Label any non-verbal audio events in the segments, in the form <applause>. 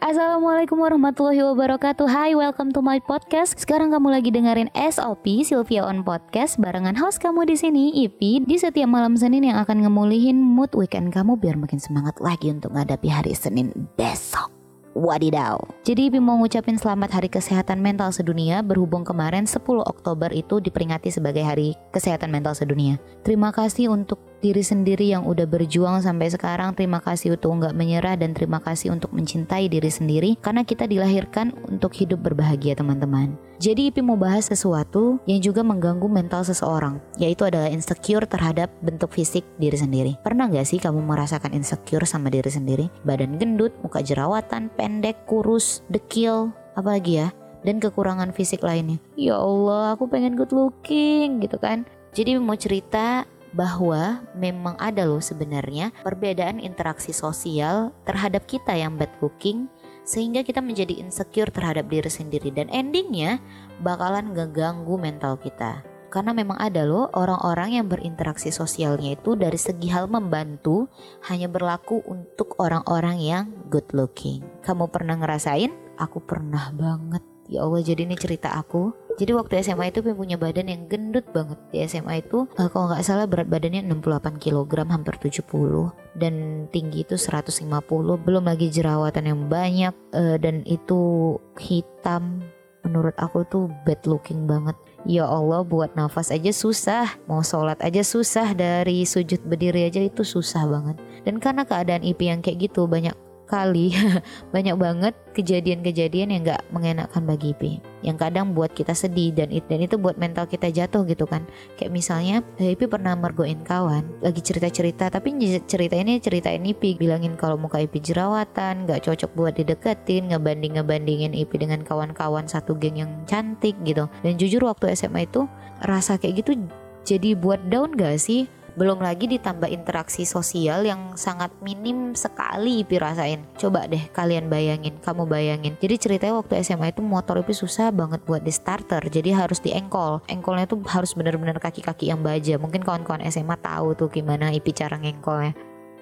Assalamualaikum warahmatullahi wabarakatuh Hai welcome to my podcast Sekarang kamu lagi dengerin SOP Sylvia on Podcast Barengan host kamu di sini Ipi Di setiap malam Senin yang akan ngemulihin mood weekend kamu Biar makin semangat lagi untuk menghadapi hari Senin besok Wadidaw. Jadi Ipi mau ngucapin selamat Hari Kesehatan Mental Sedunia berhubung kemarin 10 Oktober itu diperingati sebagai Hari Kesehatan Mental Sedunia. Terima kasih untuk diri sendiri yang udah berjuang sampai sekarang. Terima kasih untuk nggak menyerah dan terima kasih untuk mencintai diri sendiri karena kita dilahirkan untuk hidup berbahagia teman-teman. Jadi Ipi mau bahas sesuatu yang juga mengganggu mental seseorang, yaitu adalah insecure terhadap bentuk fisik diri sendiri. Pernah gak sih kamu merasakan insecure sama diri sendiri? Badan gendut, muka jerawatan, pendek, kurus, dekil, apalagi ya? Dan kekurangan fisik lainnya. Ya Allah, aku pengen good looking gitu kan. Jadi mau cerita bahwa memang ada loh sebenarnya perbedaan interaksi sosial terhadap kita yang bad looking sehingga kita menjadi insecure terhadap diri sendiri dan endingnya bakalan ngeganggu mental kita. Karena memang ada loh orang-orang yang berinteraksi sosialnya itu dari segi hal membantu hanya berlaku untuk orang-orang yang good looking. Kamu pernah ngerasain? Aku pernah banget. Ya Allah jadi ini cerita aku jadi waktu SMA itu punya badan yang gendut banget. Di SMA itu uh, kalau nggak salah berat badannya 68 kg hampir 70 dan tinggi itu 150 belum lagi jerawatan yang banyak uh, dan itu hitam. Menurut aku tuh bad looking banget. Ya Allah buat nafas aja susah. Mau sholat aja susah. Dari sujud berdiri aja itu susah banget. Dan karena keadaan IP yang kayak gitu Banyak kali. <laughs> Banyak banget kejadian-kejadian yang gak mengenakan bagi Ipi. Yang kadang buat kita sedih dan itu dan itu buat mental kita jatuh gitu kan. Kayak misalnya eh, Ipi pernah mergoin kawan. Lagi cerita-cerita tapi cerita ini cerita ini Ipi. Bilangin kalau muka Ipi jerawatan gak cocok buat dideketin ngebanding ngebandingin Ipi dengan kawan-kawan satu geng yang cantik gitu. Dan jujur waktu SMA itu rasa kayak gitu jadi buat down gak sih belum lagi ditambah interaksi sosial yang sangat minim sekali Ipi rasain. Coba deh kalian bayangin, kamu bayangin. Jadi ceritanya waktu SMA itu motor Ipi susah banget buat di starter. Jadi harus di engkol. Engkolnya tuh harus bener-bener kaki-kaki yang baja. Mungkin kawan-kawan SMA tahu tuh gimana Ipi cara ngengkolnya.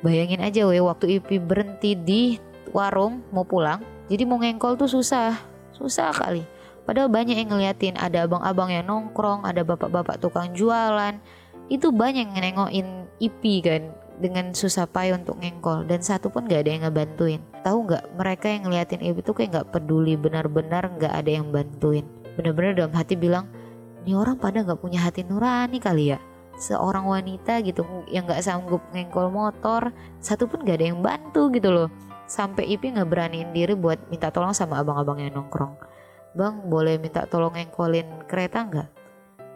Bayangin aja weh waktu Ipi berhenti di warung mau pulang. Jadi mau ngengkol tuh susah. Susah kali. Padahal banyak yang ngeliatin ada abang-abang yang nongkrong, ada bapak-bapak tukang jualan, itu banyak yang nengokin IP kan dengan susah payah untuk ngengkol. Dan satu pun gak ada yang ngebantuin. Tahu nggak mereka yang ngeliatin IP tuh kayak nggak peduli benar-benar nggak ada yang bantuin. Benar-benar dalam hati bilang ini orang pada nggak punya hati nurani kali ya. Seorang wanita gitu yang nggak sanggup ngengkol motor satu pun gak ada yang bantu gitu loh. Sampai IP nggak beraniin diri buat minta tolong sama abang-abang yang nongkrong. Bang boleh minta tolong ngengkolin kereta nggak?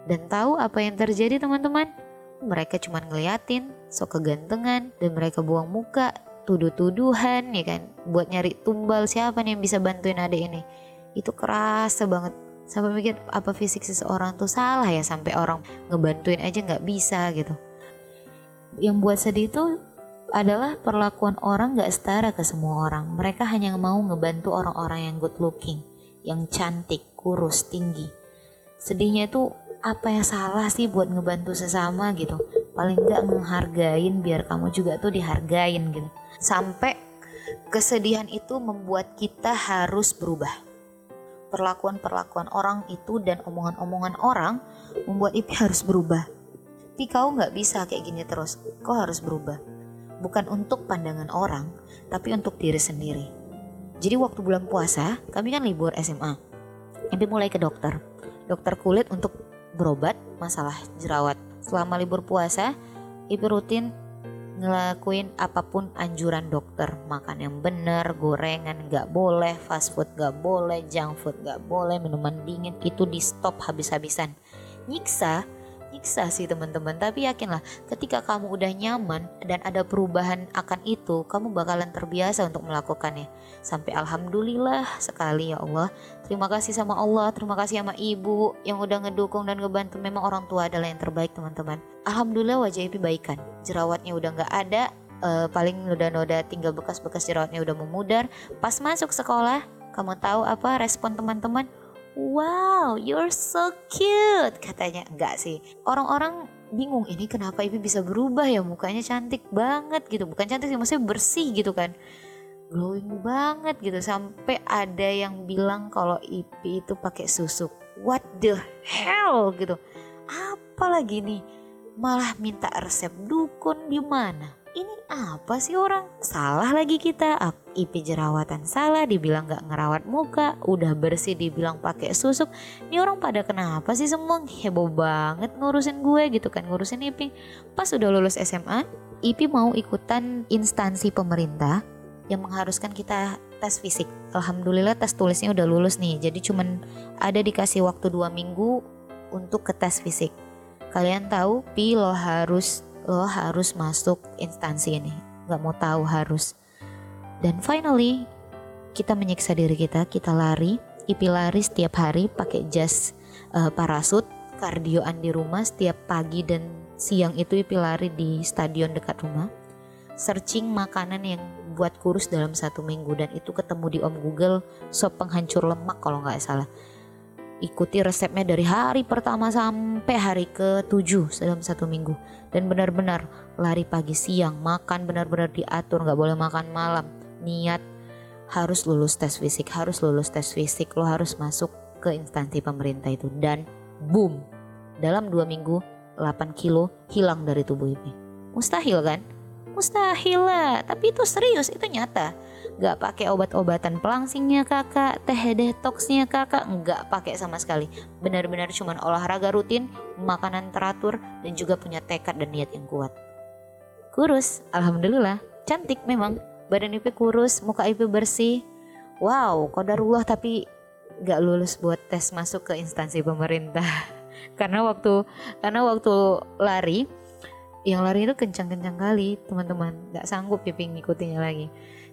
Dan tahu apa yang terjadi teman-teman mereka cuma ngeliatin, sok kegantengan, dan mereka buang muka, tuduh-tuduhan ya kan, buat nyari tumbal siapa nih yang bisa bantuin adik ini. Itu kerasa banget. Sampai mikir apa fisik seseorang tuh salah ya sampai orang ngebantuin aja nggak bisa gitu. Yang buat sedih itu adalah perlakuan orang gak setara ke semua orang. Mereka hanya mau ngebantu orang-orang yang good looking, yang cantik, kurus, tinggi. Sedihnya itu apa yang salah sih buat ngebantu sesama gitu? Paling nggak ngehargain biar kamu juga tuh dihargain gitu. Sampai kesedihan itu membuat kita harus berubah. Perlakuan-perlakuan orang itu dan omongan-omongan orang membuat Ipi harus berubah. Tapi kau nggak bisa kayak gini terus. Kau harus berubah. Bukan untuk pandangan orang tapi untuk diri sendiri. Jadi waktu bulan puasa kami kan libur SMA Ipi mulai ke dokter. Dokter kulit untuk berobat masalah jerawat. Selama libur puasa, ibu rutin ngelakuin apa pun anjuran dokter makan yang benar gorengan nggak boleh fast food nggak boleh junk food nggak boleh minuman dingin itu di stop habis-habisan nyiksa nyiksa sih teman-teman. Tapi yakinlah ketika kamu udah nyaman dan ada perubahan akan itu kamu bakalan terbiasa untuk melakukannya. Sampai alhamdulillah sekali ya Allah. Terima kasih sama Allah terima kasih sama ibu yang udah ngedukung dan ngebantu. Memang orang tua adalah yang terbaik teman-teman. Alhamdulillah wajah Ipi baikan. Jerawatnya udah nggak ada uh, paling noda-noda tinggal bekas-bekas jerawatnya udah memudar. Pas masuk sekolah kamu tahu apa respon teman-teman wow you're so cute katanya. Enggak sih. Orang-orang bingung ini kenapa Ipi bisa berubah ya? Mukanya cantik banget gitu. Bukan cantik sih maksudnya bersih gitu kan. Glowing banget gitu. Sampai ada yang bilang kalau IP itu pakai susu. What the hell gitu. Apalagi nih? Malah minta resep dukun di mana ini apa sih orang salah lagi kita IP jerawatan salah dibilang gak ngerawat muka udah bersih dibilang pakai susuk ini orang pada kenapa sih semua heboh banget ngurusin gue gitu kan ngurusin IP pas udah lulus SMA IP mau ikutan instansi pemerintah yang mengharuskan kita tes fisik. Alhamdulillah tes tulisnya udah lulus nih. Jadi cuman ada dikasih waktu dua minggu untuk ke tes fisik. Kalian tahu, pi lo harus lo harus masuk instansi ini. Gak mau tahu harus. Dan finally kita menyiksa diri kita, kita lari, ipi lari setiap hari pakai jas uh, parasut, kardioan di rumah setiap pagi dan siang itu ipi lari di stadion dekat rumah searching makanan yang buat kurus dalam satu minggu dan itu ketemu di Om Google sop penghancur lemak kalau nggak salah ikuti resepnya dari hari pertama sampai hari ke-7 dalam satu minggu. Dan benar-benar lari pagi siang makan benar-benar diatur nggak boleh makan malam. Niat harus lulus tes fisik harus lulus tes fisik lo harus masuk ke instansi pemerintah itu. Dan boom dalam dua minggu 8 kilo hilang dari tubuh ini. Mustahil kan? Mustahil lah, tapi itu serius, itu nyata. Gak pakai obat-obatan pelangsingnya kakak, teh detoxnya kakak, nggak pakai sama sekali. Benar-benar cuman olahraga rutin, makanan teratur, dan juga punya tekad dan niat yang kuat. Kurus, alhamdulillah, cantik memang. Badan IP kurus, muka IP bersih. Wow, kodarullah tapi gak lulus buat tes masuk ke instansi pemerintah. <laughs> karena waktu karena waktu lari yang lari itu kencang-kencang kali teman-teman. Nggak sanggup pipi ngikutinya lagi.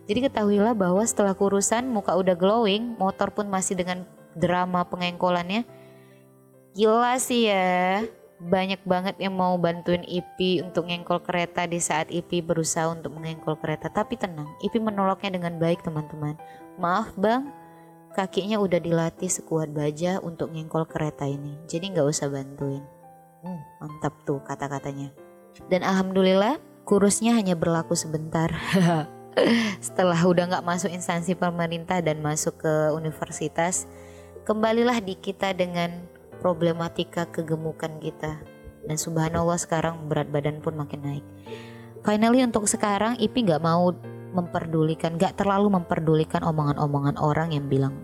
Jadi ketahuilah bahwa setelah kurusan muka udah glowing motor pun masih dengan drama pengengkolannya. Gila sih ya. Banyak banget yang mau bantuin Ipi untuk ngengkol kereta di saat Ipi berusaha untuk mengengkol kereta. Tapi tenang Ipi menolaknya dengan baik teman-teman. Maaf bang. Kakinya udah dilatih sekuat baja untuk ngengkol kereta ini. Jadi nggak usah bantuin. Hmm, mantap tuh kata-katanya dan alhamdulillah kurusnya hanya berlaku sebentar. <laughs> Setelah udah nggak masuk instansi pemerintah dan masuk ke universitas, kembalilah di kita dengan problematika kegemukan kita. Dan subhanallah sekarang berat badan pun makin naik. Finally untuk sekarang Ipi nggak mau memperdulikan, nggak terlalu memperdulikan omongan-omongan orang yang bilang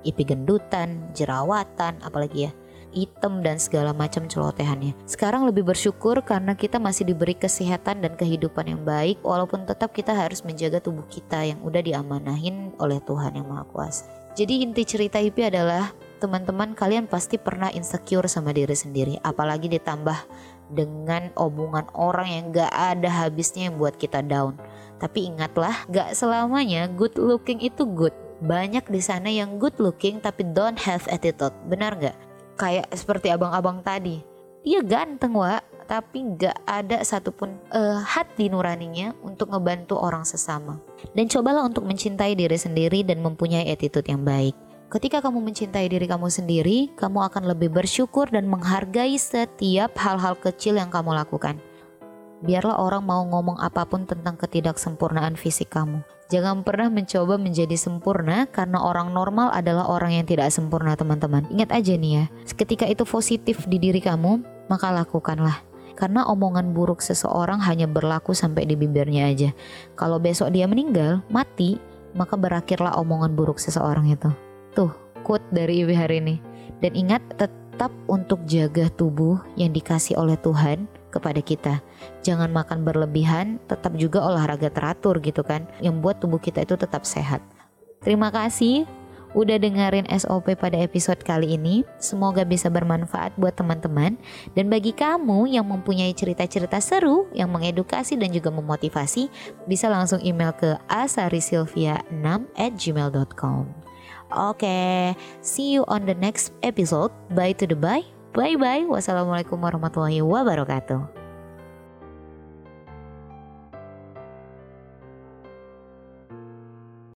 Ipi gendutan, jerawatan, apalagi ya hitam dan segala macam celotehannya. Sekarang lebih bersyukur karena kita masih diberi kesehatan dan kehidupan yang baik walaupun tetap kita harus menjaga tubuh kita yang udah diamanahin oleh Tuhan yang Maha Kuasa. Jadi inti cerita IP adalah teman-teman kalian pasti pernah insecure sama diri sendiri apalagi ditambah dengan omongan orang yang gak ada habisnya yang buat kita down. Tapi ingatlah, gak selamanya good looking itu good. Banyak di sana yang good looking tapi don't have attitude. Benar gak? Kayak seperti abang-abang tadi dia ganteng wa tapi nggak ada satupun uh, hati nuraninya untuk ngebantu orang sesama dan cobalah untuk mencintai diri sendiri dan mempunyai attitude yang baik Ketika kamu mencintai diri kamu sendiri, kamu akan lebih bersyukur dan menghargai setiap hal-hal kecil yang kamu lakukan. Biarlah orang mau ngomong apa pun tentang ketidaksempurnaan fisik kamu. Jangan pernah mencoba menjadi sempurna karena orang normal adalah orang yang tidak sempurna teman-teman. Ingat aja nih ya, ketika itu positif di diri kamu, maka lakukanlah. Karena omongan buruk seseorang hanya berlaku sampai di bibirnya aja. Kalau besok dia meninggal, mati, maka berakhirlah omongan buruk seseorang itu. Tuh, quote dari Iwi hari ini. Dan ingat tetap untuk jaga tubuh yang dikasih oleh Tuhan kepada kita. Jangan makan berlebihan, tetap juga olahraga teratur gitu kan, yang buat tubuh kita itu tetap sehat. Terima kasih udah dengerin SOP pada episode kali ini. Semoga bisa bermanfaat buat teman-teman dan bagi kamu yang mempunyai cerita-cerita seru yang mengedukasi dan juga memotivasi, bisa langsung email ke asarisilvia6@gmail.com. Oke, okay, see you on the next episode. Bye to the bye. Bye bye. Wassalamualaikum warahmatullahi wabarakatuh.